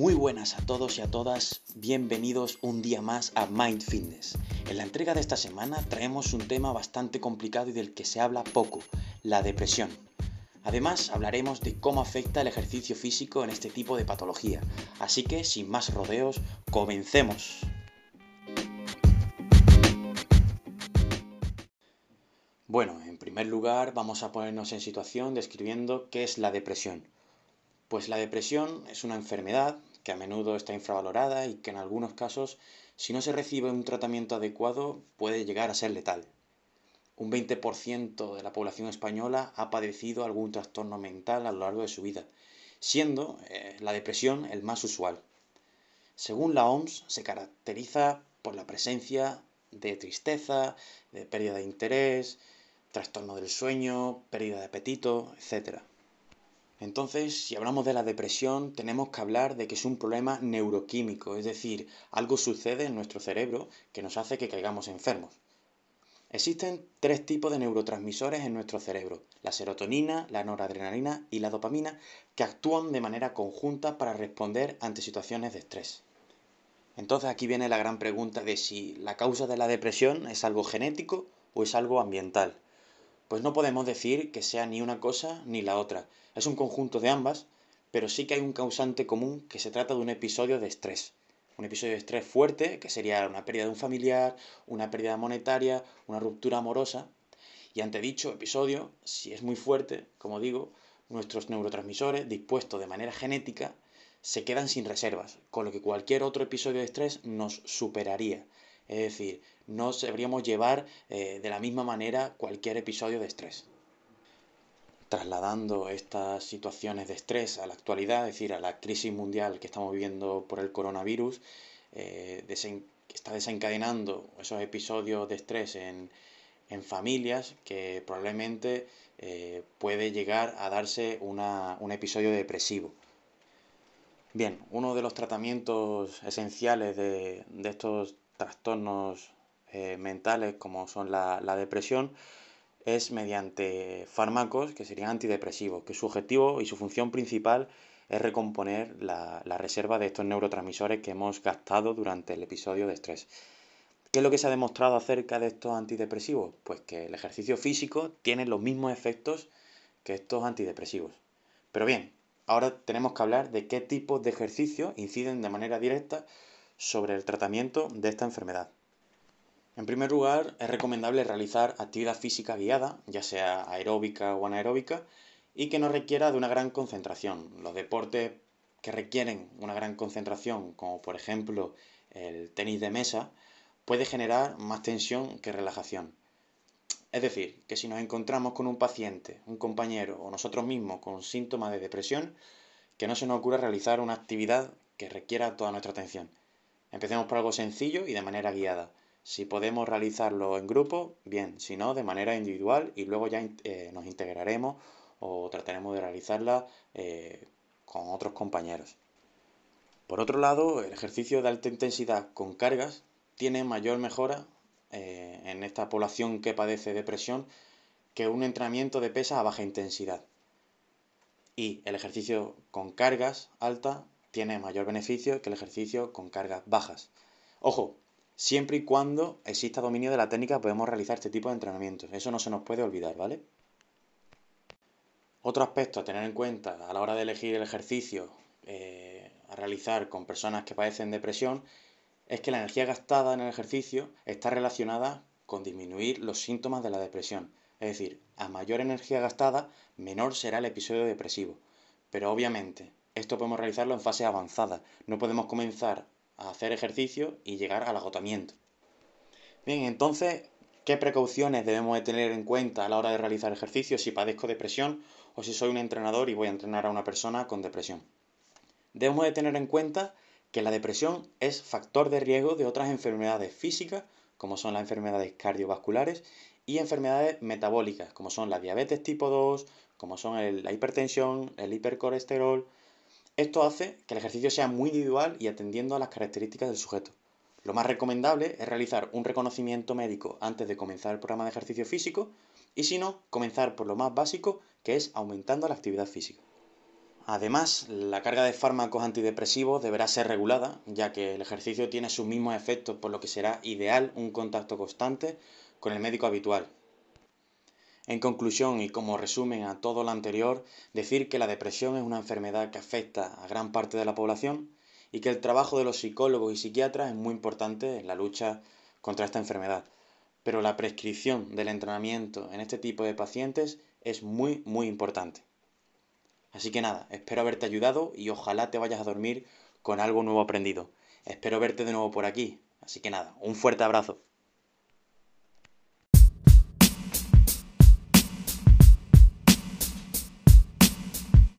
Muy buenas a todos y a todas, bienvenidos un día más a Mind Fitness. En la entrega de esta semana traemos un tema bastante complicado y del que se habla poco, la depresión. Además hablaremos de cómo afecta el ejercicio físico en este tipo de patología. Así que, sin más rodeos, comencemos. Bueno, en primer lugar vamos a ponernos en situación describiendo qué es la depresión. Pues la depresión es una enfermedad que a menudo está infravalorada y que en algunos casos, si no se recibe un tratamiento adecuado, puede llegar a ser letal. Un 20% de la población española ha padecido algún trastorno mental a lo largo de su vida, siendo eh, la depresión el más usual. Según la OMS, se caracteriza por la presencia de tristeza, de pérdida de interés, trastorno del sueño, pérdida de apetito, etc. Entonces, si hablamos de la depresión, tenemos que hablar de que es un problema neuroquímico, es decir, algo sucede en nuestro cerebro que nos hace que caigamos enfermos. Existen tres tipos de neurotransmisores en nuestro cerebro, la serotonina, la noradrenalina y la dopamina, que actúan de manera conjunta para responder ante situaciones de estrés. Entonces aquí viene la gran pregunta de si la causa de la depresión es algo genético o es algo ambiental. Pues no podemos decir que sea ni una cosa ni la otra. Es un conjunto de ambas, pero sí que hay un causante común que se trata de un episodio de estrés. Un episodio de estrés fuerte, que sería una pérdida de un familiar, una pérdida monetaria, una ruptura amorosa. Y ante dicho episodio, si es muy fuerte, como digo, nuestros neurotransmisores, dispuestos de manera genética, se quedan sin reservas, con lo que cualquier otro episodio de estrés nos superaría. Es decir, no sabríamos llevar eh, de la misma manera cualquier episodio de estrés. Trasladando estas situaciones de estrés a la actualidad, es decir, a la crisis mundial que estamos viviendo por el coronavirus, eh, está desencadenando esos episodios de estrés en, familias que probablemente eh, puede llegar a darse un episodio depresivo. Bien, uno de los tratamientos esenciales de, de estos trastornos eh, mentales como son la, depresión es mediante fármacos que serían antidepresivos, que su objetivo y su función principal es recomponer la, la, reserva de estos neurotransmisores que hemos gastado durante el episodio de estrés. ¿Qué es lo que se ha demostrado acerca de estos antidepresivos? Pues que el ejercicio físico tiene los mismos efectos que estos antidepresivos. Pero bien, ahora tenemos que hablar de qué tipos de ejercicios inciden de manera directa sobre el tratamiento de esta enfermedad. En primer lugar, es recomendable realizar actividad física guiada, ya sea aeróbica o anaeróbica, y que no requiera de una gran concentración. Los deportes que requieren una gran concentración, como por ejemplo el tenis de mesa, puede generar más tensión que relajación. Es decir, que si nos encontramos con un paciente, un compañero o nosotros mismos con síntomas de depresión, que no se nos ocurra realizar una actividad que requiera toda nuestra atención. Empecemos por algo sencillo y de manera guiada. Si podemos realizarlo en grupo, bien, si no, de manera individual y luego ya eh, nos integraremos o trataremos de realizarla eh, con otros compañeros. Por otro lado, el ejercicio de alta intensidad con cargas tiene mayor mejora eh, en esta población que padece depresión que un entrenamiento de pesa a baja intensidad. Y el ejercicio con cargas altas tiene mayor beneficio que el ejercicio con cargas bajas. Ojo, siempre y cuando exista dominio de la técnica podemos realizar este tipo de entrenamientos. Eso no se nos puede olvidar, ¿vale? Otro aspecto a tener en cuenta a la hora de elegir el ejercicio eh, a realizar con personas que padecen depresión es que la energía gastada en el ejercicio está relacionada con disminuir los síntomas de la depresión. Es decir, a mayor energía gastada, menor será el episodio depresivo. Pero obviamente, esto podemos realizarlo en fase avanzada. No podemos comenzar a hacer ejercicio y llegar al agotamiento. Bien, entonces, ¿qué precauciones debemos de tener en cuenta a la hora de realizar ejercicio si padezco depresión o si soy un entrenador y voy a entrenar a una persona con depresión? Debemos de tener en cuenta que la depresión es factor de riesgo de otras enfermedades físicas, como son las enfermedades cardiovasculares, y enfermedades metabólicas, como son la diabetes tipo 2, como son la hipertensión, el hipercolesterol, esto hace que el ejercicio sea muy individual y atendiendo a las características del sujeto. Lo más recomendable es realizar un reconocimiento médico antes de comenzar el programa de ejercicio físico y si no, comenzar por lo más básico que es aumentando la actividad física. Además, la carga de fármacos antidepresivos deberá ser regulada, ya que el ejercicio tiene sus mismos efectos, por lo que será ideal un contacto constante con el médico habitual. En conclusión y como resumen a todo lo anterior, decir que la depresión es una enfermedad que afecta a gran parte de la población y que el trabajo de los psicólogos y psiquiatras es muy importante en la lucha contra esta enfermedad. Pero la prescripción del entrenamiento en este tipo de pacientes es muy, muy importante. Así que nada, espero haberte ayudado y ojalá te vayas a dormir con algo nuevo aprendido. Espero verte de nuevo por aquí. Así que nada, un fuerte abrazo.